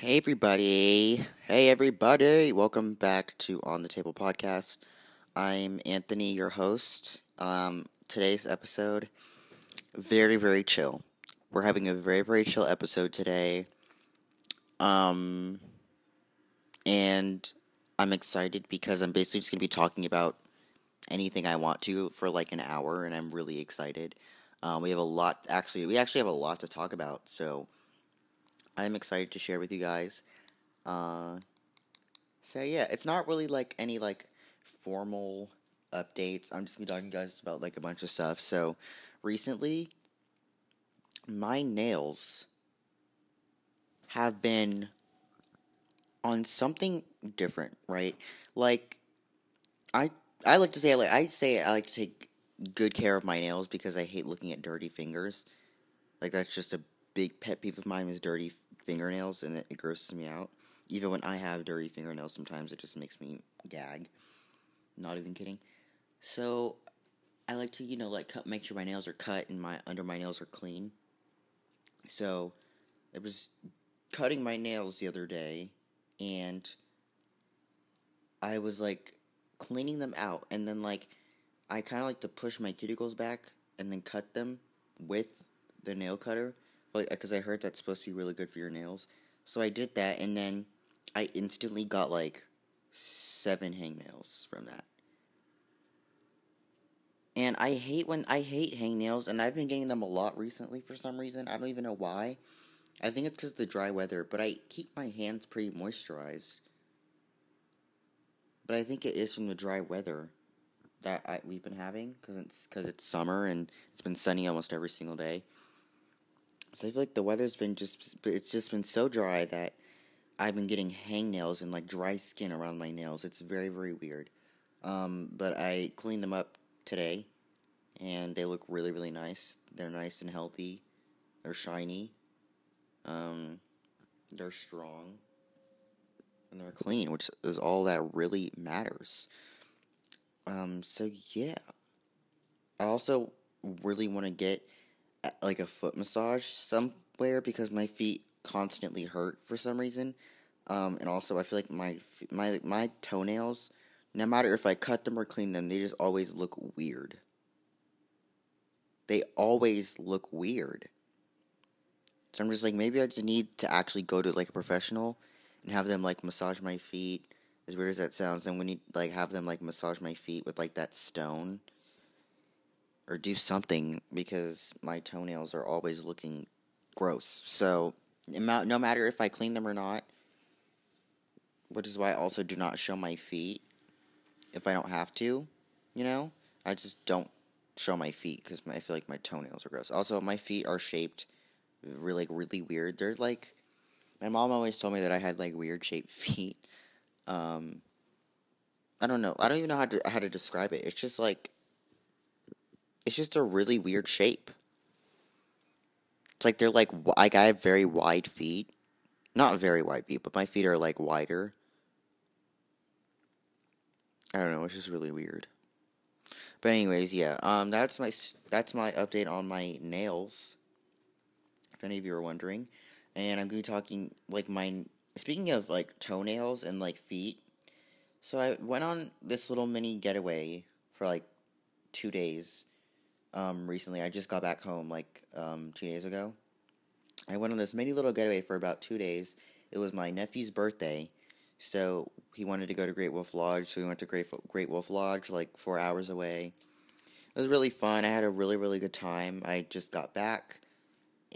Hey everybody. Hey everybody. Welcome back to On the Table podcast. I'm Anthony, your host. Um, today's episode very very chill. We're having a very very chill episode today. Um and I'm excited because I'm basically just going to be talking about anything I want to for like an hour and I'm really excited. Um, we have a lot actually we actually have a lot to talk about. So I'm excited to share with you guys. Uh, so yeah, it's not really like any like formal updates. I'm just gonna be talking to you guys about like a bunch of stuff. So recently, my nails have been on something different, right? Like I I like to say like I say I like to take good care of my nails because I hate looking at dirty fingers. Like that's just a big pet peeve of mine is dirty fingernails and it, it grosses me out. Even when I have dirty fingernails, sometimes it just makes me gag. Not even kidding. So I like to, you know, like cut, make sure my nails are cut and my under my nails are clean. So I was cutting my nails the other day, and I was like cleaning them out, and then like I kind of like to push my cuticles back and then cut them with the nail cutter because I heard that's supposed to be really good for your nails. So I did that, and then I instantly got like seven hangnails from that. And I hate when I hate hangnails, and I've been getting them a lot recently for some reason. I don't even know why. I think it's because the dry weather, but I keep my hands pretty moisturized. But I think it is from the dry weather that I, we've been having because it's because it's summer and it's been sunny almost every single day. So I feel like the weather's been just, it's just been so dry that I've been getting hangnails and like dry skin around my nails. It's very, very weird. Um, but I cleaned them up today and they look really, really nice. They're nice and healthy. They're shiny. Um, they're strong. And they're clean, which is all that really matters. Um, so yeah. I also really want to get like a foot massage somewhere because my feet constantly hurt for some reason. Um, and also, I feel like my my my toenails, no matter if I cut them or clean them, they just always look weird. They always look weird. So I'm just like, maybe I just need to actually go to like a professional and have them like massage my feet. As weird as that sounds, and when you like have them like massage my feet with like that stone or do something because my toenails are always looking gross. So, no matter if I clean them or not, which is why I also do not show my feet if I don't have to, you know? I just don't show my feet because I feel like my toenails are gross. Also, my feet are shaped really, really weird. They're like, my mom always told me that I had like weird shaped feet. Um, I don't know. I don't even know how to how to describe it. It's just like it's just a really weird shape. It's like they're like like I have very wide feet, not very wide feet, but my feet are like wider. I don't know. It's just really weird. But anyways, yeah. Um, that's my that's my update on my nails. If any of you are wondering, and I'm gonna be talking like my speaking of like toenails and like feet. So I went on this little mini getaway for like two days um, recently. I just got back home like um, two days ago. I went on this mini little getaway for about two days. It was my nephew's birthday, so he wanted to go to Great Wolf Lodge, so we went to Great Great Wolf Lodge, like four hours away. It was really fun. I had a really really good time. I just got back,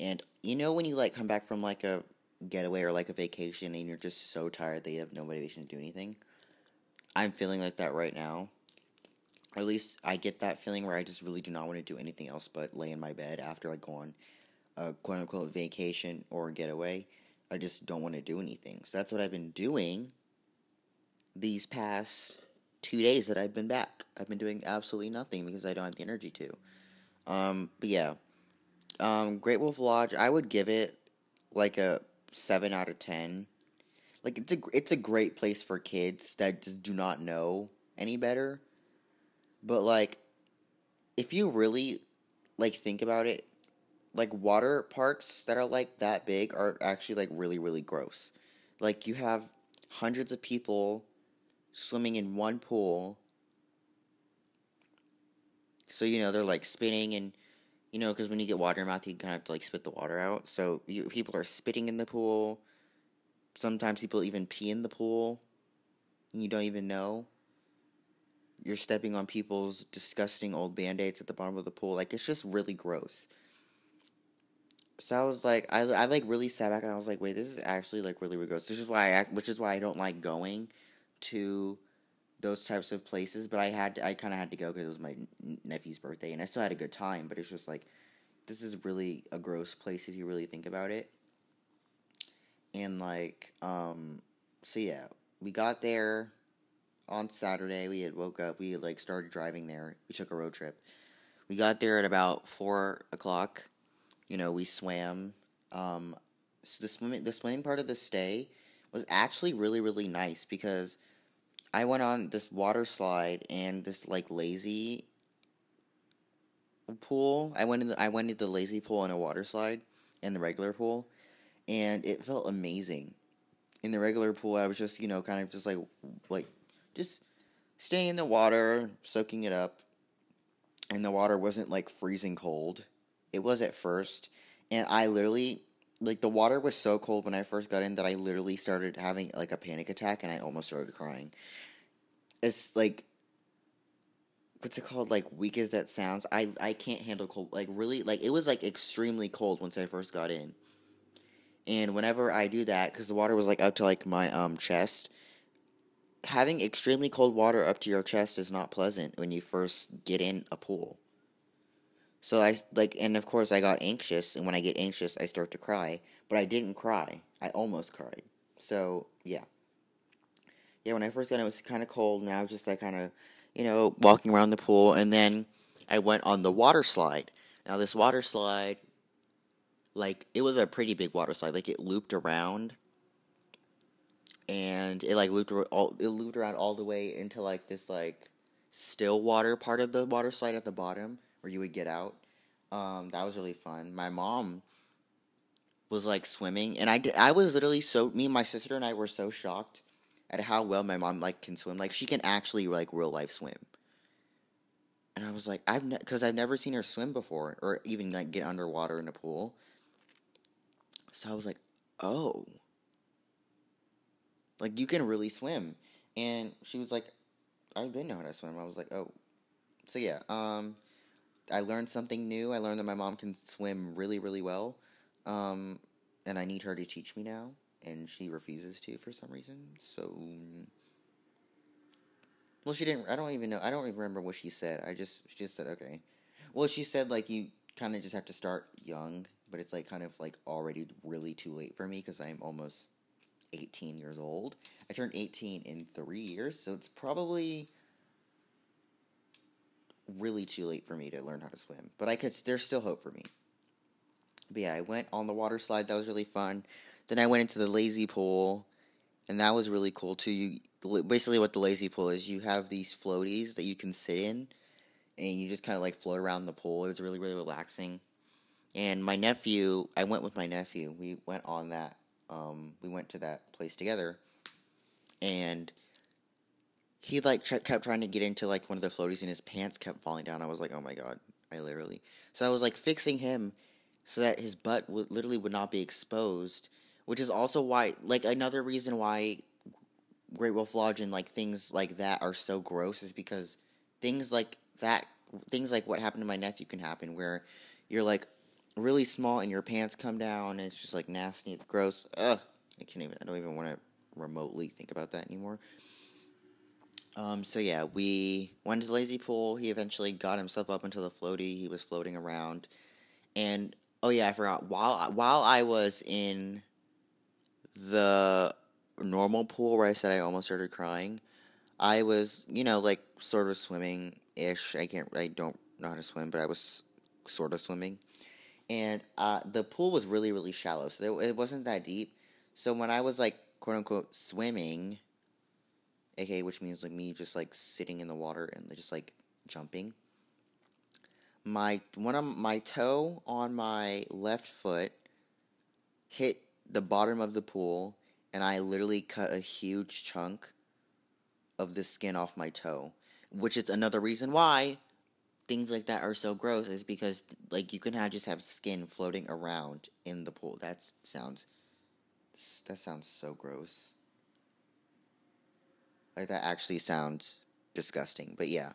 and you know when you like come back from like a getaway or like a vacation and you're just so tired that you have no motivation to do anything. I'm feeling like that right now. Or at least I get that feeling where I just really do not want to do anything else but lay in my bed after I go on a quote unquote vacation or getaway. I just don't want to do anything. So that's what I've been doing these past two days that I've been back. I've been doing absolutely nothing because I don't have the energy to. Um, but yeah. Um, Great Wolf Lodge, I would give it like a seven out of ten. Like it's a it's a great place for kids that just do not know any better. But like if you really like think about it, like water parks that are like that big are actually like really really gross. Like you have hundreds of people swimming in one pool. So you know they're like spinning and you know because when you get water in your mouth you kind of have to like spit the water out. So you, people are spitting in the pool. Sometimes people even pee in the pool. And you don't even know. You're stepping on people's disgusting old band-aids at the bottom of the pool. Like it's just really gross. So I was like, I, I like really sat back and I was like, wait, this is actually like really, really gross. This is why I, act which is why I don't like going to those types of places. But I had, to, I kind of had to go because it was my nephew's birthday, and I still had a good time. But it's just like, this is really a gross place if you really think about it. And like, um, so yeah, we got there on Saturday. We had woke up. We had like started driving there. We took a road trip. We got there at about four o'clock you know, we swam. Um, so the swimming, the swimming part of the stay was actually really, really nice because I went on this water slide and this like lazy pool. I went in. The, I went into the lazy pool and a water slide and the regular pool, and it felt amazing. In the regular pool, I was just you know kind of just like like just staying in the water, soaking it up, and the water wasn't like freezing cold. It was at first, and I literally like the water was so cold when I first got in that I literally started having like a panic attack and I almost started crying. It's like what's it called? Like weak as that sounds, I I can't handle cold. Like really, like it was like extremely cold once I first got in. And whenever I do that, because the water was like up to like my um chest, having extremely cold water up to your chest is not pleasant when you first get in a pool. So I like, and of course I got anxious, and when I get anxious, I start to cry. But I didn't cry. I almost cried. So yeah, yeah. When I first got in, it was kind of cold, and I was just like kind of, you know, walking around the pool, and then I went on the water slide. Now this water slide, like it was a pretty big water slide. Like it looped around, and it like looped all it looped around all the way into like this like still water part of the water slide at the bottom where you would get out. Um, that was really fun. My mom was like swimming, and I did, I was literally so me and my sister and I were so shocked at how well my mom like can swim. Like she can actually like real life swim. And I was like, I've because ne- I've never seen her swim before, or even like get underwater in a pool. So I was like, oh, like you can really swim. And she was like, I didn't know how to swim. I was like, oh, so yeah. Um, I learned something new. I learned that my mom can swim really, really well. Um, and I need her to teach me now. And she refuses to for some reason. So. Well, she didn't. I don't even know. I don't even remember what she said. I just. She just said, okay. Well, she said, like, you kind of just have to start young. But it's, like, kind of, like, already really too late for me because I'm almost 18 years old. I turned 18 in three years. So it's probably really too late for me to learn how to swim, but I could. There's still hope for me. But yeah, I went on the water slide. That was really fun. Then I went into the lazy pool, and that was really cool too. You basically what the lazy pool is. You have these floaties that you can sit in, and you just kind of like float around the pool. It was really really relaxing. And my nephew, I went with my nephew. We went on that. Um, we went to that place together, and he like kept trying to get into like one of the floaties and his pants kept falling down. I was like, oh my god, I literally. So I was like fixing him so that his butt would literally would not be exposed, which is also why like another reason why Great Wolf Lodge and like things like that are so gross is because things like that things like what happened to my nephew can happen where you're like really small and your pants come down and it's just like nasty, it's gross. Ugh. I can't even I don't even want to remotely think about that anymore. Um, so yeah, we went to the lazy pool. He eventually got himself up into the floaty. He was floating around, and oh yeah, I forgot. While while I was in the normal pool where I said I almost started crying, I was you know like sort of swimming ish. I can't. I don't know how to swim, but I was sort of swimming, and uh, the pool was really really shallow, so it wasn't that deep. So when I was like quote unquote swimming aka which means like me just like sitting in the water and just like jumping. My one of my toe on my left foot hit the bottom of the pool and I literally cut a huge chunk of the skin off my toe, which is another reason why things like that are so gross is because like you can have just have skin floating around in the pool. That sounds that sounds so gross. Like that actually sounds disgusting. But yeah.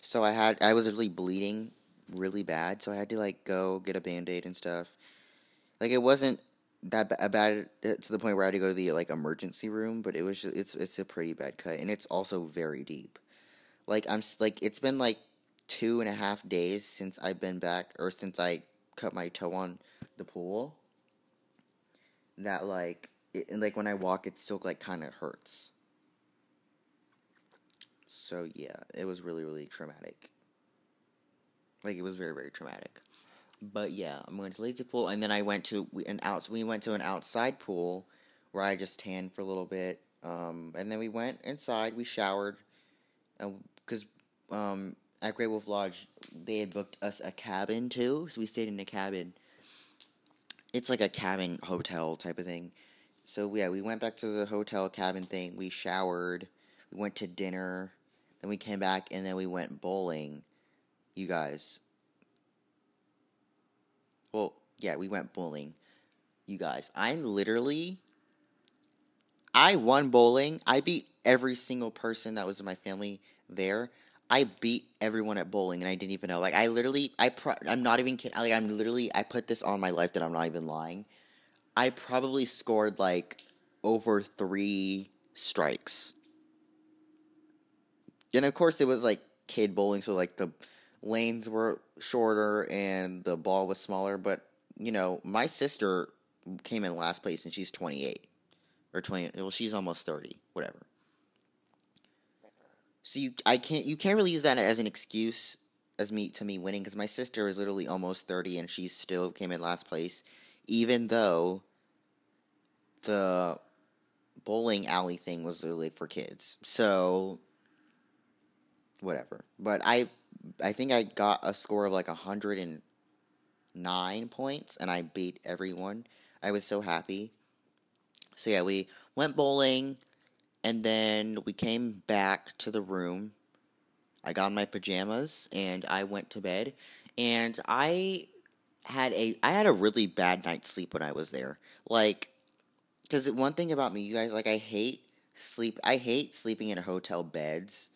So I had I was really bleeding really bad, so I had to like go get a band-aid and stuff. Like it wasn't that bad uh, to the point where I had to go to the like emergency room, but it was just, it's it's a pretty bad cut and it's also very deep. Like I'm like it's been like two and a half days since I've been back or since I cut my toe on the pool. That like it, like when I walk, it still like kind of hurts. So yeah, it was really really traumatic. Like it was very very traumatic. But yeah, I'm going to lazy pool, and then I went to an out. We went to an outside pool where I just tanned for a little bit, um, and then we went inside. We showered, and because um, at Great Wolf Lodge they had booked us a cabin too, so we stayed in a cabin. It's like a cabin hotel type of thing. So yeah, we went back to the hotel cabin thing. We showered. We went to dinner. Then we came back and then we went bowling. You guys, well, yeah, we went bowling. You guys, I'm literally. I won bowling. I beat every single person that was in my family there. I beat everyone at bowling, and I didn't even know. Like I literally, I pro- I'm not even kidding. Like I'm literally, I put this on my life that I'm not even lying. I probably scored like over three strikes, and of course it was like kid bowling, so like the lanes were shorter and the ball was smaller, but you know, my sister came in last place and she's 28 or 20 well she's almost 30, whatever. So you I can't you can't really use that as an excuse as me to me winning cuz my sister is literally almost 30 and she still came in last place even though the bowling alley thing was literally for kids. So whatever. But I I think I got a score of like 109 points and I beat everyone. I was so happy. So yeah, we went bowling and then we came back to the room. I got my pajamas and I went to bed and I had a I had a really bad night's sleep when I was there. Like cuz one thing about me, you guys, like I hate sleep I hate sleeping in hotel beds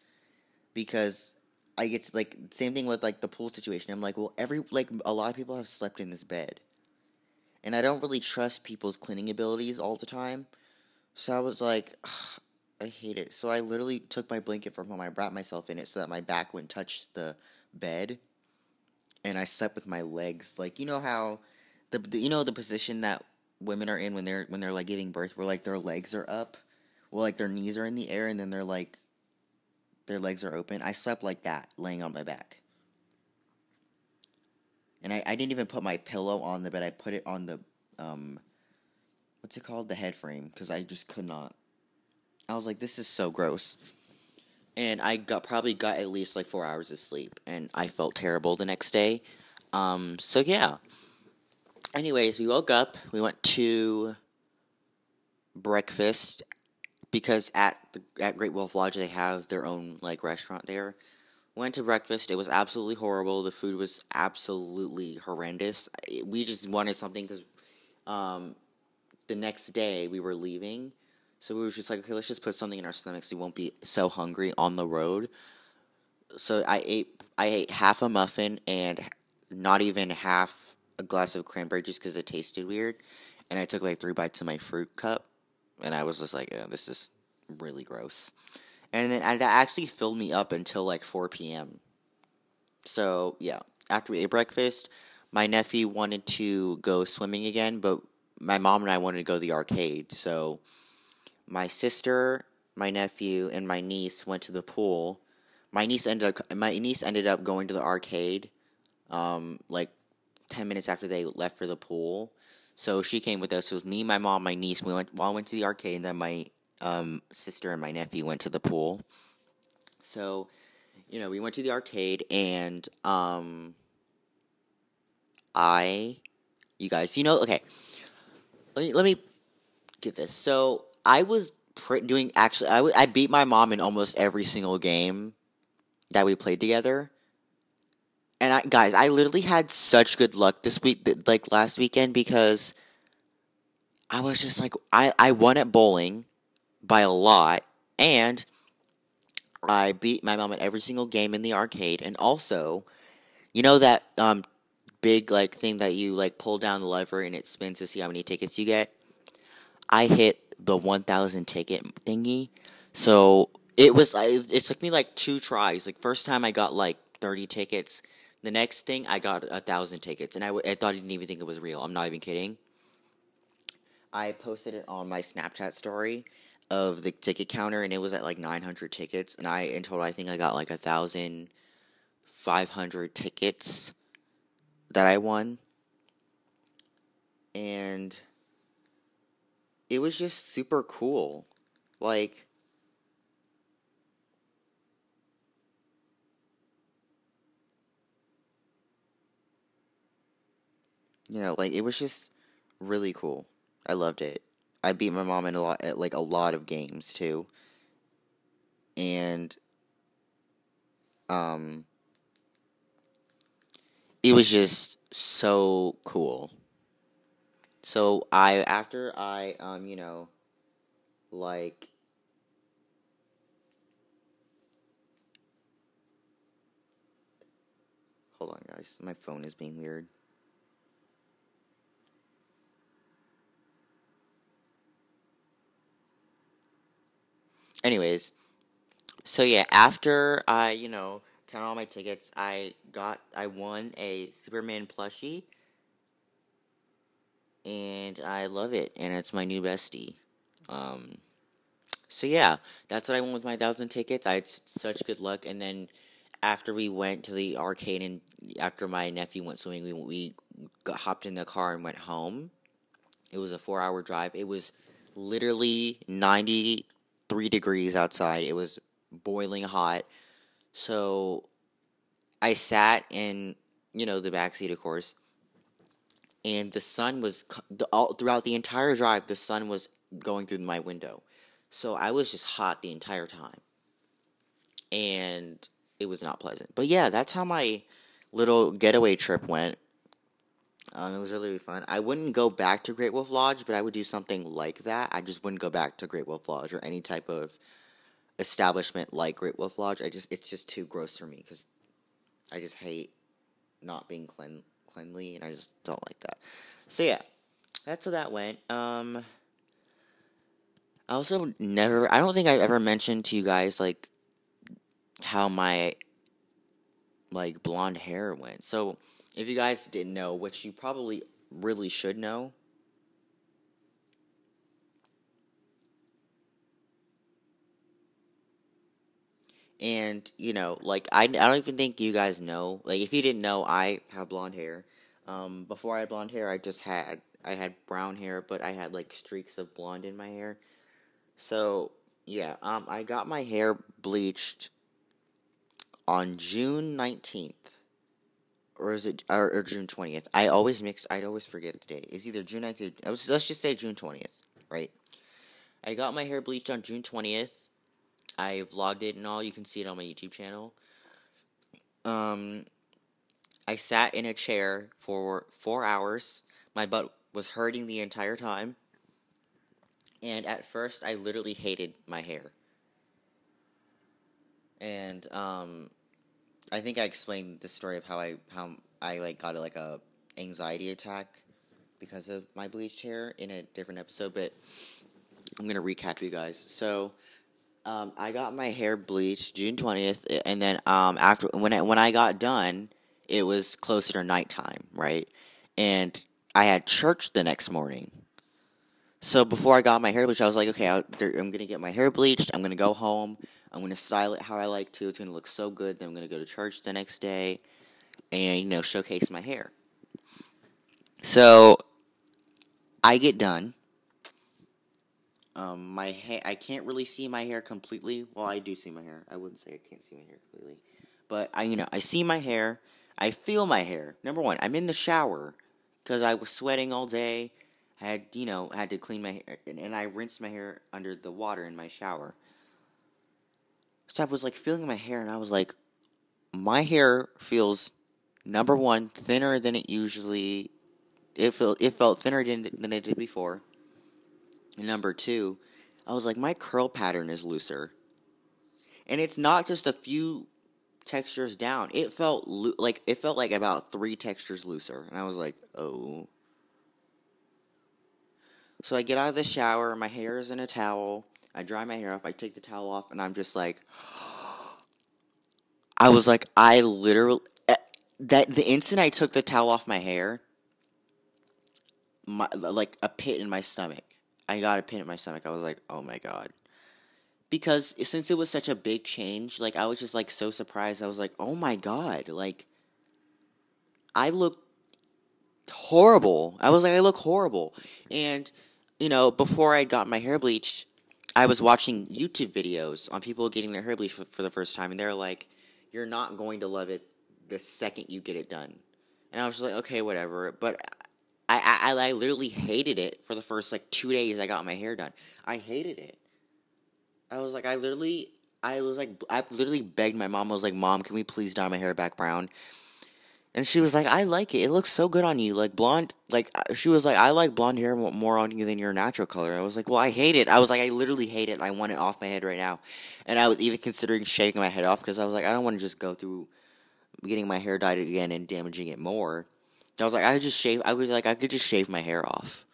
because I get to, like same thing with like the pool situation. I'm like, well, every like a lot of people have slept in this bed, and I don't really trust people's cleaning abilities all the time. So I was like, I hate it. So I literally took my blanket from home. I wrapped myself in it so that my back wouldn't touch the bed, and I slept with my legs. Like you know how the, the you know the position that women are in when they're when they're like giving birth, where like their legs are up, well like their knees are in the air, and then they're like their legs are open. I slept like that, laying on my back. And I, I didn't even put my pillow on the bed. I put it on the, um, what's it called? The head frame, because I just could not. I was like, this is so gross. And I got probably got at least like four hours of sleep, and I felt terrible the next day. Um, so yeah. Anyways, we woke up. We went to breakfast because at the, at Great Wolf Lodge they have their own like restaurant there. Went to breakfast. It was absolutely horrible. The food was absolutely horrendous. We just wanted something because um, the next day we were leaving, so we were just like, okay, let's just put something in our stomachs. So we won't be so hungry on the road. So I ate I ate half a muffin and not even half a glass of cranberry juice because it tasted weird, and I took like three bites of my fruit cup and I was just like, oh, this is really gross. And then that actually filled me up until like 4 p.m. So, yeah, after we ate breakfast, my nephew wanted to go swimming again, but my mom and I wanted to go to the arcade. So, my sister, my nephew, and my niece went to the pool. My niece ended up my niece ended up going to the arcade, um, like ten minutes after they left for the pool. So she came with us. It was me, my mom, my niece. We went all went to the arcade, and then my um, sister and my nephew went to the pool. So, you know, we went to the arcade, and um, I, you guys, you know, okay. Let me let me get this. So I was pr- doing actually I, w- I beat my mom in almost every single game that we played together. And I guys, I literally had such good luck this week like last weekend because I was just like I I won at bowling by a lot and I beat my mom at every single game in the arcade and also you know that um big like thing that you like pull down the lever and it spins to see how many tickets you get. I hit the 1000 ticket thingy. So it was it took me like two tries. Like first time I got like 30 tickets. The next thing I got a thousand tickets, and I, I thought I didn't even think it was real. I'm not even kidding. I posted it on my Snapchat story of the ticket counter, and it was at like 900 tickets, and I in total I think I got like a thousand five hundred tickets that I won, and it was just super cool. Like, you know, like it was just really cool. I loved it. I beat my mom in a lot, at like a lot of games too, and um, it was just so cool. So I after I um you know like Hold on guys, my phone is being weird. Anyways, so yeah, after I, you know, count all my tickets, I got I won a Superman plushie and I love it, and it's my new bestie. Um, so yeah, that's what I won with my thousand tickets. I had such good luck, and then after we went to the arcade and after my nephew went swimming, we we got, hopped in the car and went home. It was a four hour drive. It was literally ninety three degrees outside. It was boiling hot. So I sat in you know the back seat, of course, and the sun was all throughout the entire drive. The sun was going through my window, so I was just hot the entire time, and it was not pleasant. But yeah, that's how my little getaway trip went. Um, it was really, really fun. I wouldn't go back to Great Wolf Lodge, but I would do something like that. I just wouldn't go back to Great Wolf Lodge or any type of establishment like Great Wolf Lodge. I just it's just too gross for me because I just hate not being clean cleanly, and I just don't like that. So yeah, that's how that went. Um, I also never. I don't think I've ever mentioned to you guys like how my like blonde hair went. So if you guys didn't know, which you probably really should know. And, you know, like, I, I don't even think you guys know. Like, if you didn't know, I have blonde hair. Um, before I had blonde hair, I just had, I had brown hair, but I had, like, streaks of blonde in my hair. So, yeah, um, I got my hair bleached on June 19th. Or is it, or, or June 20th? I always mix, I always forget the date. It's either June 19th, let's just say June 20th, right? I got my hair bleached on June 20th. I vlogged it and all. You can see it on my YouTube channel. Um, I sat in a chair for four hours. My butt was hurting the entire time. And at first, I literally hated my hair. And um, I think I explained the story of how I how I like got like a anxiety attack because of my bleached hair in a different episode. But I'm gonna recap you guys. So um, I got my hair bleached June twentieth, and then um, after when I when I got done, it was closer to nighttime, right? And I had church the next morning. So before I got my hair bleached, I was like, okay, I, am gonna get my hair bleached. I'm gonna go home. I'm gonna style it how I like to. It's gonna look so good. Then I'm gonna go to church the next day, and you know, showcase my hair. So I get done um, my hair, I can't really see my hair completely. Well, I do see my hair. I wouldn't say I can't see my hair completely, but I, you know, I see my hair. I feel my hair. Number one, I'm in the shower because I was sweating all day. had you know had to clean my hair, and I rinsed my hair under the water in my shower. So I was like feeling my hair, and I was like, my hair feels number one thinner than it usually. It felt it felt thinner than than it did before. And number two, I was like, my curl pattern is looser, and it's not just a few textures down. It felt lo- like it felt like about three textures looser, and I was like, oh. So I get out of the shower, my hair is in a towel. I dry my hair off. I take the towel off, and I'm just like, I was like, I literally eh, that the instant I took the towel off my hair, my like a pit in my stomach. I got a pin in my stomach. I was like, oh my god. Because since it was such a big change, like I was just like so surprised. I was like, oh my god, like I look horrible. I was like, I look horrible. And, you know, before I got my hair bleached, I was watching YouTube videos on people getting their hair bleached for, for the first time, and they're like, you're not going to love it the second you get it done. And I was like, okay, whatever. But I, I, I literally hated it for the first like two days I got my hair done. I hated it. I was like, I literally, I was like, I literally begged my mom. I was like, Mom, can we please dye my hair back brown? And she was like, I like it. It looks so good on you. Like blonde, like, uh, she was like, I like blonde hair more on you than your natural color. I was like, well, I hate it. I was like, I literally hate it. I want it off my head right now. And I was even considering shaving my head off because I was like, I don't want to just go through getting my hair dyed again and damaging it more. I was like, I just shave. I was like, I could just shave my hair off.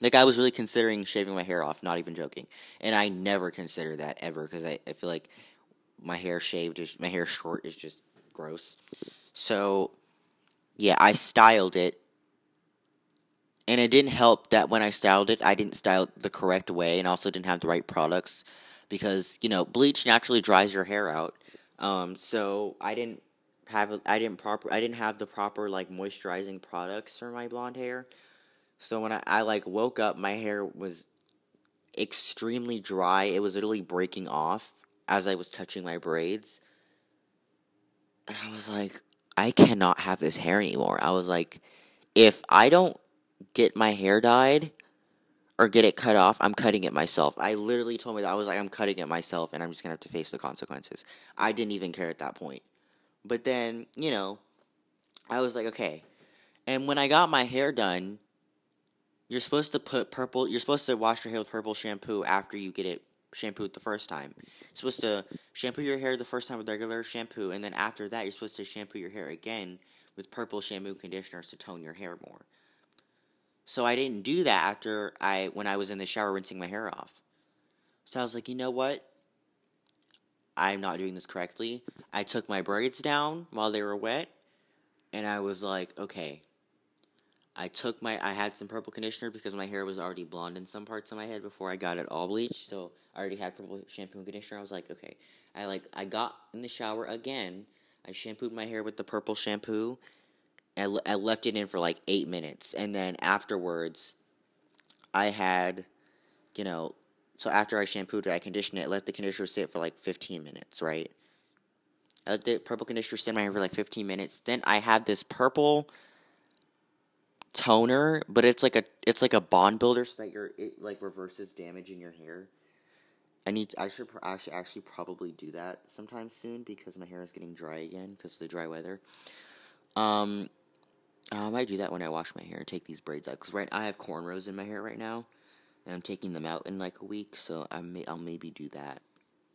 Like I was really considering shaving my hair off. Not even joking. And I never consider that ever because I, I feel like my hair shaved is my hair short is just gross. So yeah, I styled it. And it didn't help that when I styled it, I didn't style it the correct way and also didn't have the right products because, you know, bleach naturally dries your hair out. Um, so I didn't have I didn't proper I didn't have the proper like moisturizing products for my blonde hair. So when I, I like woke up, my hair was extremely dry. It was literally breaking off as I was touching my braids. And I was like, I cannot have this hair anymore. I was like, if I don't get my hair dyed or get it cut off, I'm cutting it myself. I literally told me that I was like, I'm cutting it myself and I'm just gonna have to face the consequences. I didn't even care at that point. But then, you know, I was like, okay. And when I got my hair done, you're supposed to put purple, you're supposed to wash your hair with purple shampoo after you get it shampooed the first time. You're supposed to shampoo your hair the first time with regular shampoo, and then after that, you're supposed to shampoo your hair again with purple shampoo conditioners to tone your hair more. So I didn't do that after I when I was in the shower rinsing my hair off. So I was like, you know what? I'm not doing this correctly. I took my braids down while they were wet, and I was like, okay. I took my I had some purple conditioner because my hair was already blonde in some parts of my head before I got it all bleached, so I already had purple shampoo and conditioner. I was like, okay. I like I got in the shower again. I shampooed my hair with the purple shampoo. I, I left it in for like eight minutes, and then afterwards, I had, you know, so after I shampooed it, I conditioned it. Let the conditioner sit for like fifteen minutes, right? I let the purple conditioner sit in my hair for like fifteen minutes. Then I have this purple toner, but it's like a it's like a bond builder so that your it like reverses damage in your hair. I need to, I should I actually probably do that sometime soon because my hair is getting dry again because of the dry weather. Um, I might do that when I wash my hair and take these braids out because right I have cornrows in my hair right now, and I'm taking them out in like a week, so I may I'll maybe do that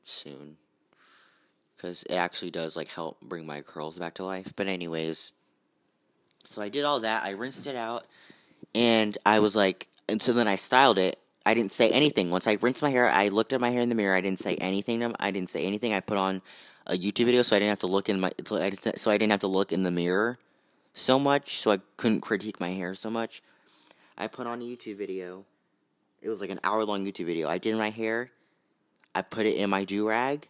soon because it actually does like help bring my curls back to life. But anyways, so I did all that. I rinsed it out, and I was like, and so then I styled it. I didn't say anything. Once I rinsed my hair, I looked at my hair in the mirror. I didn't say anything. I didn't say anything. I put on a YouTube video, so I didn't have to look in my. So I, just, so I didn't have to look in the mirror so much. So I couldn't critique my hair so much. I put on a YouTube video. It was like an hour long YouTube video. I did my hair. I put it in my do rag.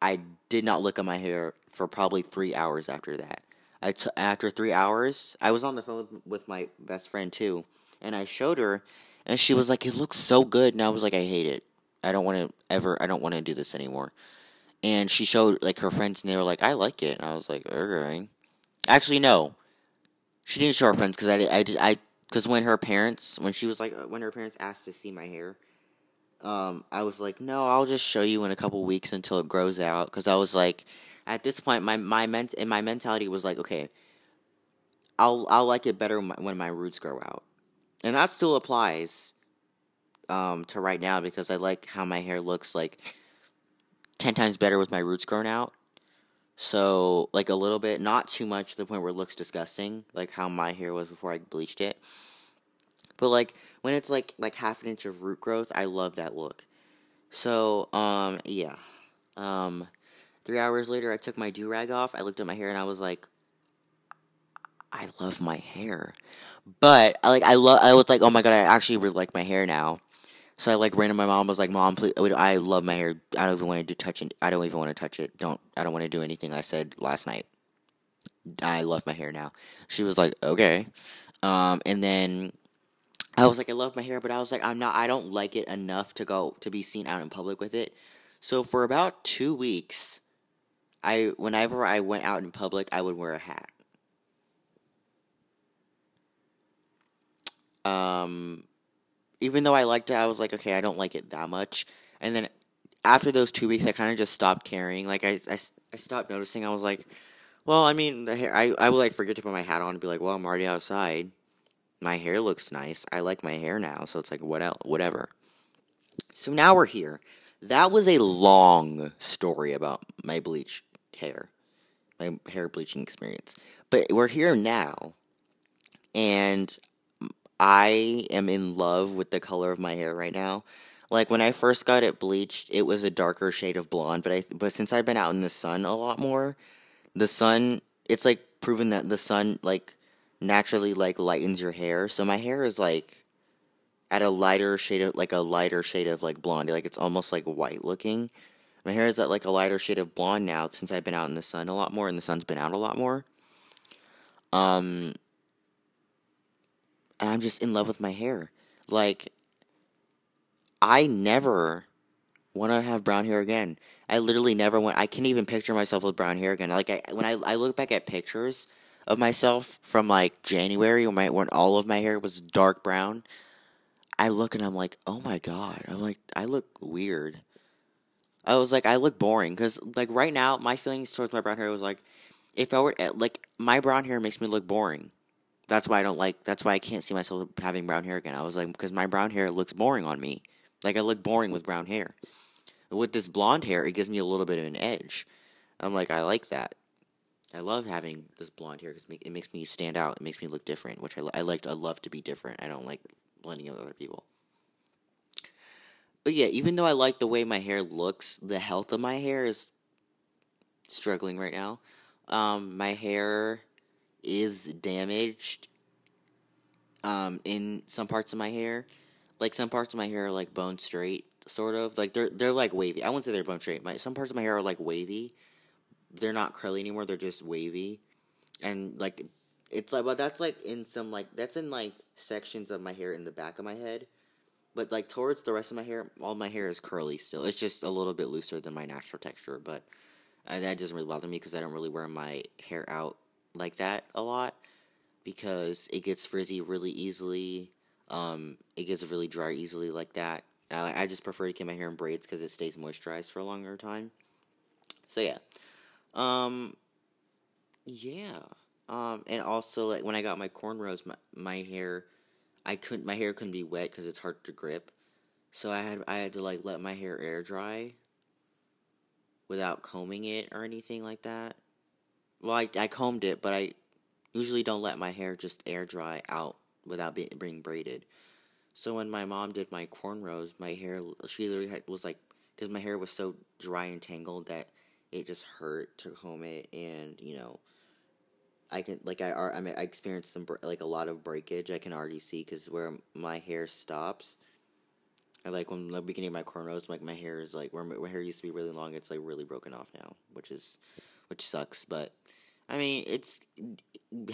I did not look at my hair for probably three hours after that. I t- after three hours, I was on the phone with, my best friend too, and I showed her, and she was like, "It looks so good," and I was like, "I hate it. I don't want to ever. I don't want to do this anymore." And she showed like her friends, and they were like, "I like it," and I was like, "Okay." Actually, no, she didn't show her friends because I, I, I because when her parents, when she was like, when her parents asked to see my hair, um, I was like, no, I'll just show you in a couple weeks until it grows out. Because I was like, at this point, my my ment and my mentality was like, okay, I'll I'll like it better when my roots grow out, and that still applies um, to right now because I like how my hair looks like ten times better with my roots grown out. So like a little bit, not too much to the point where it looks disgusting, like how my hair was before I bleached it. But like when it's like like half an inch of root growth, I love that look. So um yeah, um, three hours later, I took my do rag off. I looked at my hair and I was like, I love my hair. But like I love, I was like, oh my god, I actually really like my hair now. So I like ran to my mom. Was like, mom, please, I love my hair. I don't even want to touch it. I don't even want to touch it. Don't. I don't want to do anything. I said last night. I love my hair now. She was like, okay. Um, and then I was like, I love my hair, but I was like, I'm not. I don't like it enough to go to be seen out in public with it. So for about two weeks, I whenever I went out in public, I would wear a hat. Um, even though I liked it, I was like, okay, I don't like it that much. And then after those two weeks, I kind of just stopped caring. Like, I, I, I stopped noticing. I was like, well, I mean, hair, I, I would like forget to put my hat on and be like, well, I'm already outside. My hair looks nice. I like my hair now. So it's like, what else? Whatever. So now we're here. That was a long story about my bleach hair, my hair bleaching experience. But we're here now. And I am in love with the color of my hair right now. Like when I first got it bleached, it was a darker shade of blonde, but I but since I've been out in the sun a lot more, the sun it's like proven that the sun like naturally like lightens your hair. So my hair is like at a lighter shade of like a lighter shade of like blonde. Like it's almost like white looking. My hair is at like a lighter shade of blonde now since I've been out in the sun a lot more and the sun's been out a lot more. Um and I'm just in love with my hair. Like, I never want to have brown hair again. I literally never want. I can't even picture myself with brown hair again. Like, I, when I, I look back at pictures of myself from like January when my when all of my hair was dark brown, I look and I'm like, oh my god. I'm like, I look weird. I was like, I look boring because like right now, my feelings towards my brown hair was like, if I were eh, like my brown hair makes me look boring that's why I don't like. That's why I can't see myself having brown hair again. I was like, because my brown hair looks boring on me. Like I look boring with brown hair. With this blonde hair, it gives me a little bit of an edge. I'm like, I like that. I love having this blonde hair because it makes me stand out. It makes me look different, which I, I like. I love to be different. I don't like blending with other people. But yeah, even though I like the way my hair looks, the health of my hair is struggling right now. Um, my hair is damaged um, in some parts of my hair. Like some parts of my hair are like bone straight, sort of. Like they're they're like wavy. I wouldn't say they're bone straight. My some parts of my hair are like wavy. They're not curly anymore. They're just wavy, and like it's like but that's like in some like that's in like sections of my hair in the back of my head. But like towards the rest of my hair, all my hair is curly still. It's just a little bit looser than my natural texture, but that doesn't really bother me because I don't really wear my hair out like that a lot because it gets frizzy really easily. Um, it gets really dry easily like that. I, I just prefer to keep my hair in braids because it stays moisturized for a longer time. So yeah, um, yeah, um, and also like when I got my cornrows, my my hair, I couldn't my hair couldn't be wet because it's hard to grip, so I had I had to like let my hair air dry without combing it or anything like that. Well, I, I combed it, but I usually don't let my hair just air dry out without being, being braided. So when my mom did my cornrows, my hair, she literally had, was like, because my hair was so dry and tangled that it just hurt to comb it, and you know, I can like I I, mean, I experienced some like a lot of breakage. I can already see because where my hair stops. I like when the beginning of my cornrows, like my hair is like where my hair used to be really long, it's like really broken off now, which is which sucks. But I mean, it's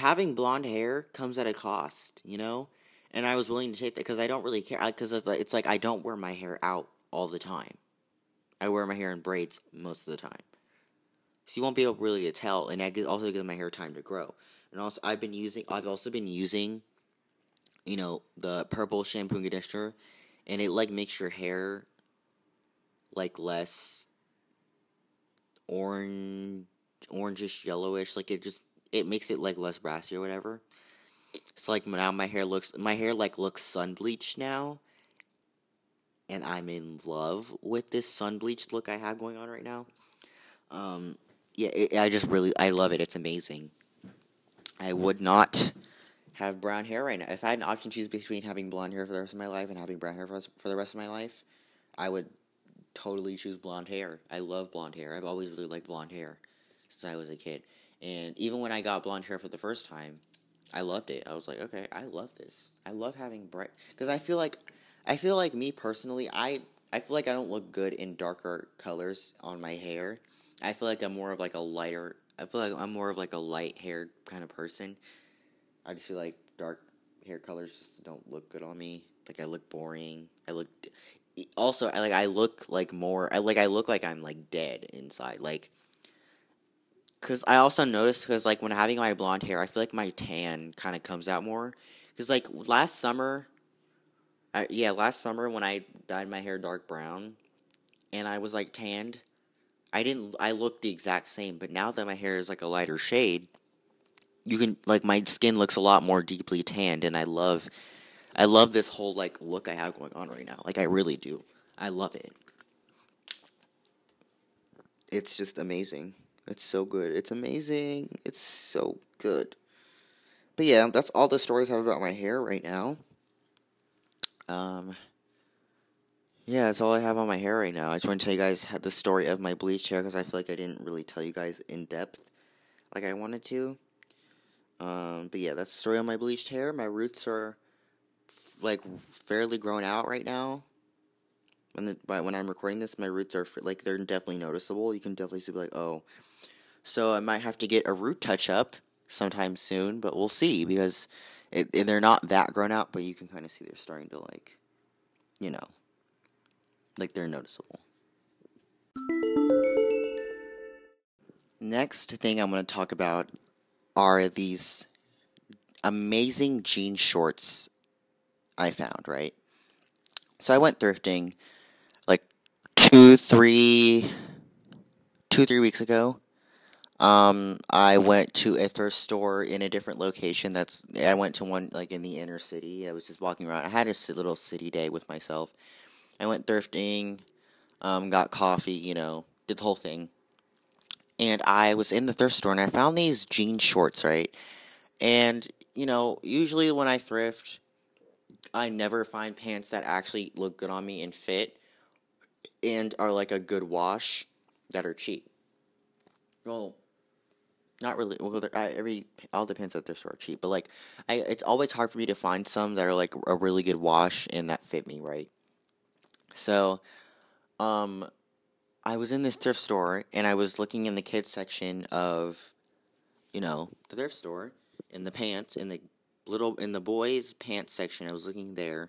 having blonde hair comes at a cost, you know. And I was willing to take that because I don't really care. Because it's, like, it's like I don't wear my hair out all the time. I wear my hair in braids most of the time, so you won't be able really to tell. And I also give my hair time to grow. And also, I've been using. I've also been using you know, the purple shampoo conditioner, and it like makes your hair like less orange, orangish, yellowish. Like it just it makes it like less brassy or whatever. It's like now my hair looks my hair like looks sun bleached now, and I'm in love with this sun bleached look I have going on right now. Um, yeah, it, I just really I love it. It's amazing. I would not have brown hair right now. If I had an option to choose between having blonde hair for the rest of my life and having brown hair for, for the rest of my life, I would totally choose blonde hair. I love blonde hair. I've always really liked blonde hair since I was a kid. And even when I got blonde hair for the first time, I loved it. I was like, okay, I love this. I love having bright because I feel like I feel like me personally, I I feel like I don't look good in darker colors on my hair. I feel like I'm more of like a lighter. I feel like I'm more of like a light haired kind of person. I just feel like dark hair colors just don't look good on me. Like I look boring. I look also I like I look like more I like I look like I'm like dead inside. Like cuz I also noticed cuz like when having my blonde hair, I feel like my tan kind of comes out more cuz like last summer I, yeah, last summer when I dyed my hair dark brown and I was like tanned, I didn't I looked the exact same, but now that my hair is like a lighter shade, you can like my skin looks a lot more deeply tanned and I love I love this whole like look I have going on right now. Like I really do. I love it. It's just amazing. It's so good. It's amazing. It's so good. But yeah, that's all the stories I have about my hair right now. Um yeah, that's all I have on my hair right now. I just want to tell you guys the story of my bleached hair because I feel like I didn't really tell you guys in depth like I wanted to. Um, but yeah, that's the story on my bleached hair. My roots are like fairly grown out right now. When the, when I'm recording this, my roots are like they're definitely noticeable. You can definitely see like oh, so I might have to get a root touch up sometime soon, but we'll see because it, they're not that grown out, but you can kind of see they're starting to like, you know, like they're noticeable. Next thing I'm going to talk about are these amazing jean shorts I found, right? So I went thrifting like two, three, two, three weeks ago. Um, I went to a thrift store in a different location. That's I went to one like in the inner city. I was just walking around. I had a little city day with myself. I went thrifting, um, got coffee, you know, did the whole thing. And I was in the thrift store and I found these jean shorts, right? And you know, usually when I thrift, I never find pants that actually look good on me and fit and are like a good wash that are cheap. Well, not really. Well, every all the pants at the store are cheap, but like, I it's always hard for me to find some that are like a really good wash and that fit me right. So, um, I was in this thrift store and I was looking in the kids section of, you know, the thrift store in the pants in the little in the boys pants section. I was looking there,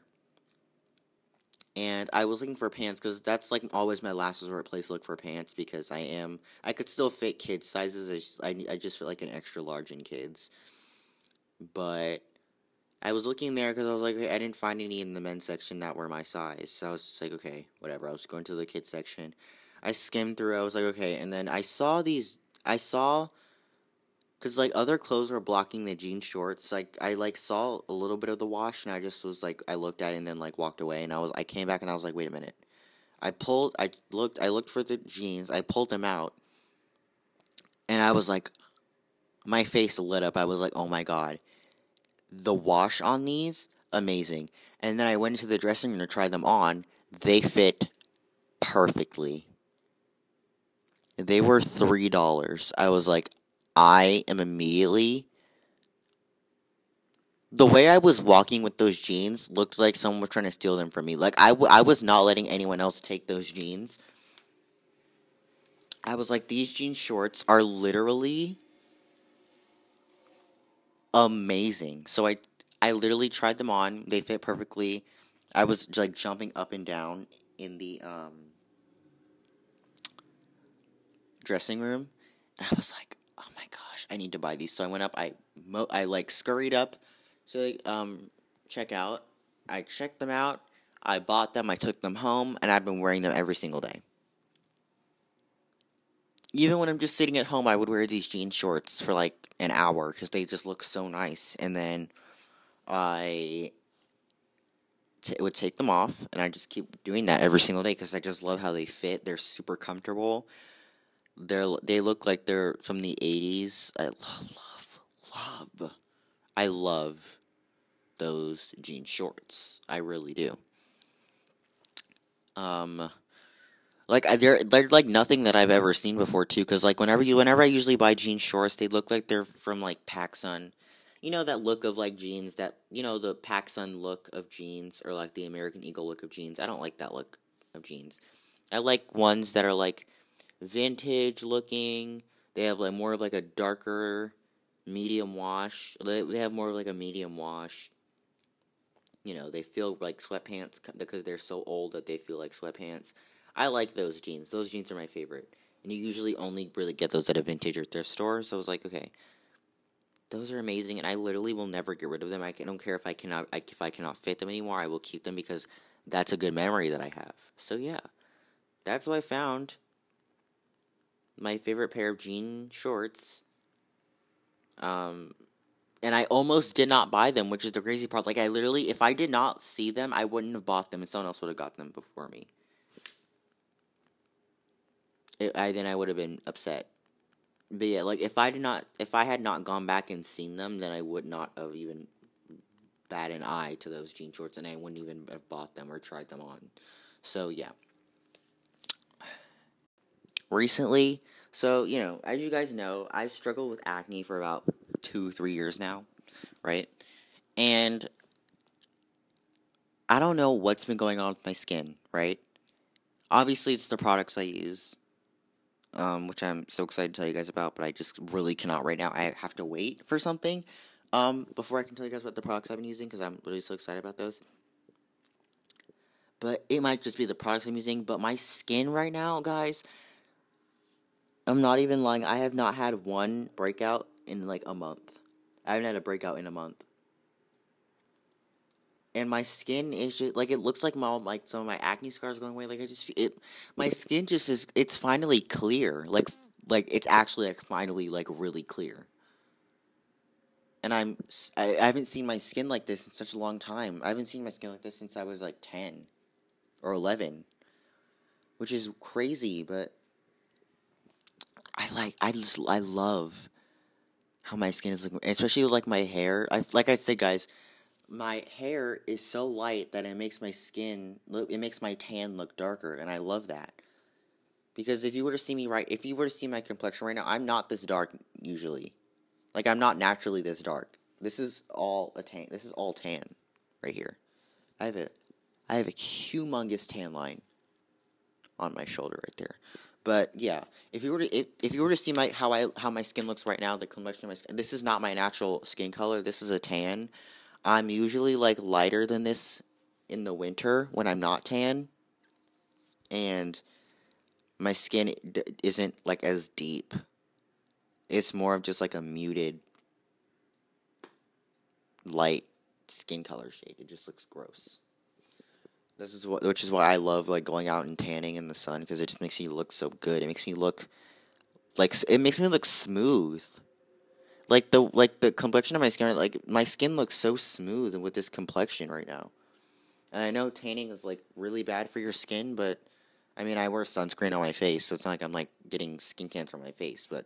and I was looking for pants because that's like always my last resort place to look for pants because I am I could still fit kids sizes. I just, I, I just feel like an extra large in kids, but. I was looking there because I was like, I didn't find any in the men's section that were my size. So I was just like, okay, whatever. I was going to the kids section. I skimmed through. I was like, okay, and then I saw these. I saw because like other clothes were blocking the jean shorts. Like i like saw a little bit of the wash and i just was like i looked at it and then like walked away and i was i came back and i was like wait a minute. I pulled i looked i looked for the jeans. I pulled them out and i was like my face lit up. I was like oh my god. The wash on these amazing. And then i went into the dressing room to try them on. They fit perfectly they were three dollars i was like I am immediately. The way I was walking with those jeans looked like someone was trying to steal them from me. Like, I, w- I was not letting anyone else take those jeans. I was like, these jean shorts are literally amazing. So I, I literally tried them on. They fit perfectly. I was like jumping up and down in the um, dressing room. And I was like, oh my gosh, I need to buy these. So I went up, I mo- I like scurried up to um check out. I checked them out. I bought them. I took them home, and I've been wearing them every single day. Even when I'm just sitting at home, I would wear these jean shorts for like an hour because they just look so nice. And then I t- would take them off, and I just keep doing that every single day because I just love how they fit. They're super comfortable. They're they look like they're from the '80s. I love, love, I love those jean shorts. I really do. Um, like they're they're like nothing that I've ever seen before too. Cause like whenever you whenever I usually buy jean shorts, they look like they're from like PacSun. You know that look of like jeans that you know the PacSun look of jeans or like the American Eagle look of jeans. I don't like that look of jeans. I like ones that are like vintage looking. They have like more of like a darker medium wash. They have more of like a medium wash you know, they feel like sweatpants because they're so old that they feel like sweatpants. I like those jeans. Those jeans are my favorite. And you usually only really get those at a vintage or thrift store. So I was like, okay, those are amazing, and I literally will never get rid of them. I don't care if I cannot if I cannot fit them anymore. I will keep them because that's a good memory that I have. So yeah, that's what I found. My favorite pair of jean shorts. Um, and I almost did not buy them, which is the crazy part. Like I literally, if I did not see them, I wouldn't have bought them, and someone else would have got them before me. It, I then I would have been upset. But yeah, like if I did not, if I had not gone back and seen them, then I would not have even bat an eye to those jean shorts, and I wouldn't even have bought them or tried them on. So yeah. Recently, so you know, as you guys know, I've struggled with acne for about two, three years now, right? And I don't know what's been going on with my skin, right? Obviously, it's the products I use, um, which I'm so excited to tell you guys about, but I just really cannot right now. I have to wait for something um, before I can tell you guys about the products I've been using because I'm really so excited about those. But it might just be the products I'm using, but my skin right now, guys, I'm not even lying. I have not had one breakout in like a month. I haven't had a breakout in a month. And my skin is just like it looks like my like some of my acne scars going away. Like I just it, my skin just is. It's finally clear. Like like it's actually like finally like really clear. And I'm I, I haven't seen my skin like this in such a long time. I haven't seen my skin like this since I was like ten or eleven, which is crazy. But I like I just I love how my skin is looking, especially like my hair. I like I said, guys, my hair is so light that it makes my skin look. It makes my tan look darker, and I love that. Because if you were to see me right, if you were to see my complexion right now, I'm not this dark usually. Like I'm not naturally this dark. This is all a tan. This is all tan, right here. I have a, I have a humongous tan line on my shoulder right there. But yeah, if you were to if, if you were to see my how I how my skin looks right now, the complexion of my skin, this is not my natural skin color. This is a tan. I'm usually like lighter than this in the winter when I'm not tan, and my skin isn't like as deep. It's more of just like a muted light skin color shade. It just looks gross. This is what, which is why I love like going out and tanning in the sun because it just makes me look so good. It makes me look like it makes me look smooth. Like the like the complexion of my skin, like my skin looks so smooth with this complexion right now. And I know tanning is like really bad for your skin, but I mean I wear sunscreen on my face, so it's not like I'm like getting skin cancer on my face. But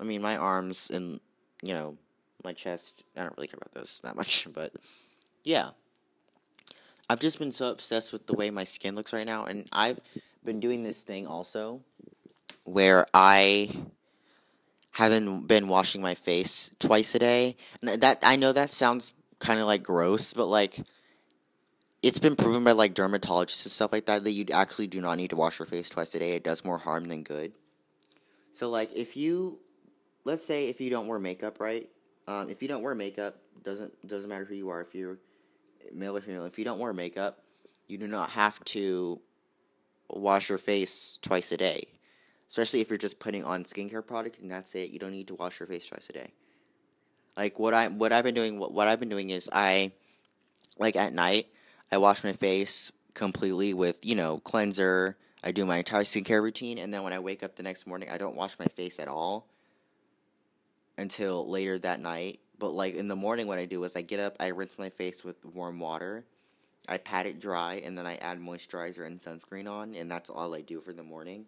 I mean my arms and you know my chest, I don't really care about those that much, but yeah. I've just been so obsessed with the way my skin looks right now, and I've been doing this thing also where I haven't been washing my face twice a day. And that I know that sounds kind of like gross, but like it's been proven by like dermatologists and stuff like that that you actually do not need to wash your face twice a day. It does more harm than good. So like if you let's say if you don't wear makeup, right? Um, if you don't wear makeup, doesn't doesn't matter who you are. If you're male or female, if you don't wear makeup, you do not have to wash your face twice a day. Especially if you're just putting on skincare product and that's it. You don't need to wash your face twice a day. Like what I what I've been doing what, what I've been doing is I like at night, I wash my face completely with, you know, cleanser. I do my entire skincare routine, and then when I wake up the next morning, I don't wash my face at all until later that night. But like in the morning, what I do is I get up, I rinse my face with warm water, I pat it dry, and then I add moisturizer and sunscreen on, and that's all I do for the morning.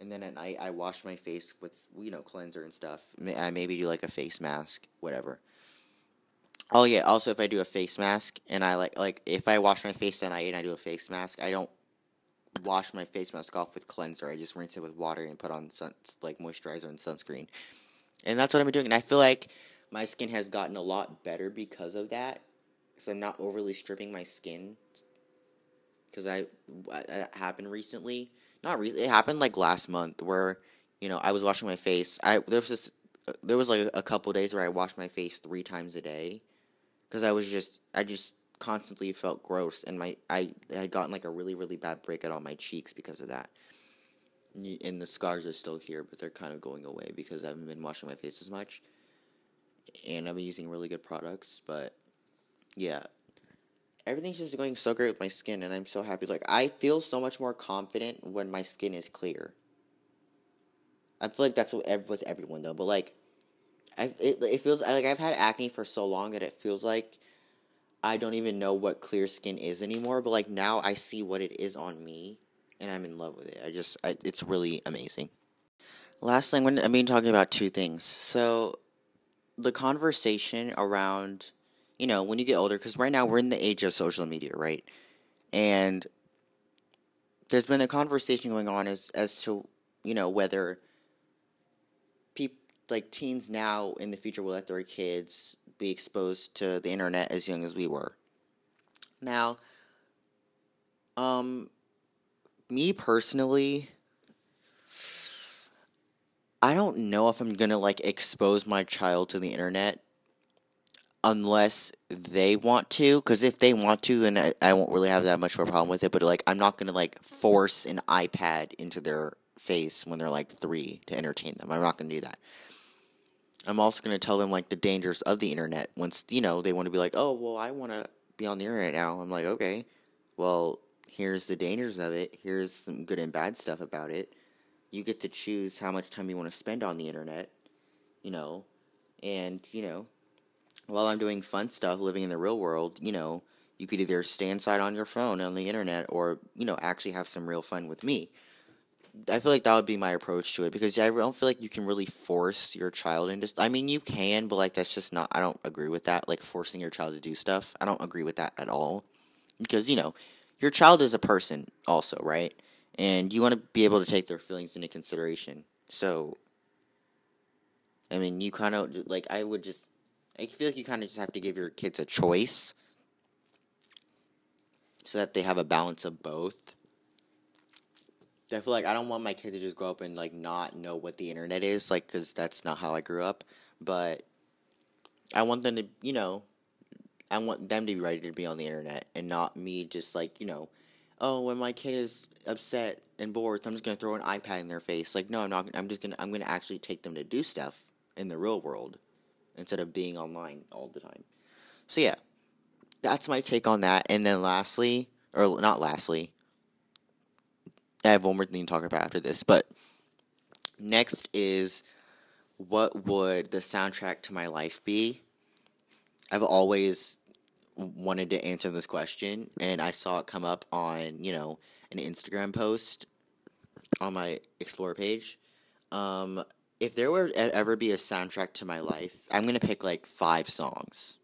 And then at night, I wash my face with you know cleanser and stuff. I maybe do like a face mask, whatever. Oh yeah. Also, if I do a face mask and I like like if I wash my face at night and I do a face mask, I don't wash my face mask off with cleanser. I just rinse it with water and put on sun like moisturizer and sunscreen. And that's what I'm doing. And I feel like my skin has gotten a lot better because of that. Because I'm not overly stripping my skin. Because I that happened recently. Not really. It happened like last month where you know I was washing my face. I there was this uh, there was like a couple days where I washed my face three times a day because I was just I just constantly felt gross and my I had gotten like a really really bad breakout on my cheeks because of that. And the scars are still here, but they're kind of going away because I haven't been washing my face as much. And I've been using really good products, but yeah. Everything's just going so great with my skin and I'm so happy. Like I feel so much more confident when my skin is clear. I feel like that's what with everyone though, but like I it, it feels like I've had acne for so long that it feels like I don't even know what clear skin is anymore. But like now, I see what it is on me, and I'm in love with it. I just I, it's really amazing. Last thing, when I mean talking about two things. So, the conversation around, you know, when you get older, because right now we're in the age of social media, right? And there's been a conversation going on as as to you know whether people like teens now in the future will let their kids be exposed to the internet as young as we were. Now, um, me personally, I don't know if I'm gonna like expose my child to the internet unless they want to. Because if they want to, then I, I won't really have that much of a problem with it. But like, I'm not gonna like force an iPad into their face when they're like three to entertain them. I'm not gonna do that. I'm also going to tell them like the dangers of the internet once you know they want to be like, "Oh, well, I want to be on the internet now." I'm like, "Okay. Well, here's the dangers of it. Here's some good and bad stuff about it. You get to choose how much time you want to spend on the internet, you know. And, you know, while I'm doing fun stuff living in the real world, you know, you could either stay inside on your phone on the internet or, you know, actually have some real fun with me." I feel like that would be my approach to it because I don't feel like you can really force your child into. I mean, you can, but like that's just not. I don't agree with that. Like forcing your child to do stuff. I don't agree with that at all. Because you know, your child is a person also, right? And you want to be able to take their feelings into consideration. So, I mean, you kind of like. I would just. I feel like you kind of just have to give your kids a choice, so that they have a balance of both I feel like I don't want my kids to just grow up and like not know what the internet is, like, because that's not how I grew up. But I want them to, you know, I want them to be ready to be on the internet and not me just like, you know, oh, when my kid is upset and bored, so I'm just gonna throw an iPad in their face. Like, no, I'm not. I'm just gonna. I'm gonna actually take them to do stuff in the real world instead of being online all the time. So yeah, that's my take on that. And then lastly, or not lastly, I have one more thing to talk about after this, but next is what would the soundtrack to my life be? I've always wanted to answer this question, and I saw it come up on, you know, an Instagram post on my Explore page. Um, if there were ever be a soundtrack to my life, I'm gonna pick like five songs,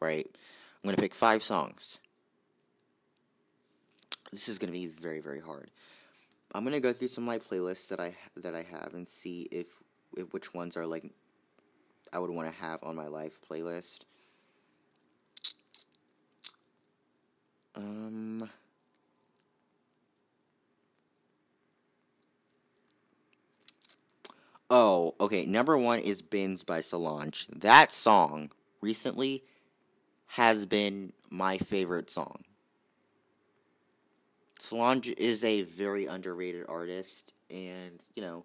right? I'm gonna pick five songs. This is gonna be very, very hard. I'm gonna go through some of my playlists that I that I have and see if, if which ones are like I would want to have on my life playlist. Um. Oh, okay. Number one is Binz by Solange. That song recently has been my favorite song. Solange is a very underrated artist, and you know,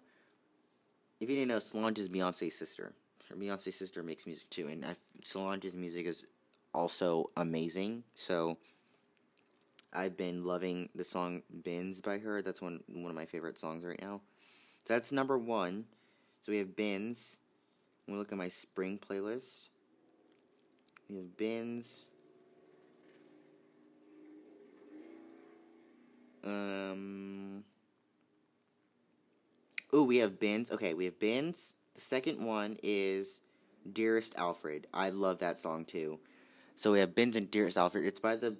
if you didn't know, Solange is Beyonce's sister. Her Beyonce's sister makes music too, and I, Solange's music is also amazing. So I've been loving the song Binz by her. That's one one of my favorite songs right now. So that's number one. So we have Binz. We look at my spring playlist, we have Binz. Um. Oh, we have Binz. Okay, we have Binz. The second one is Dearest Alfred. I love that song too. So we have Binz and Dearest Alfred. It's by the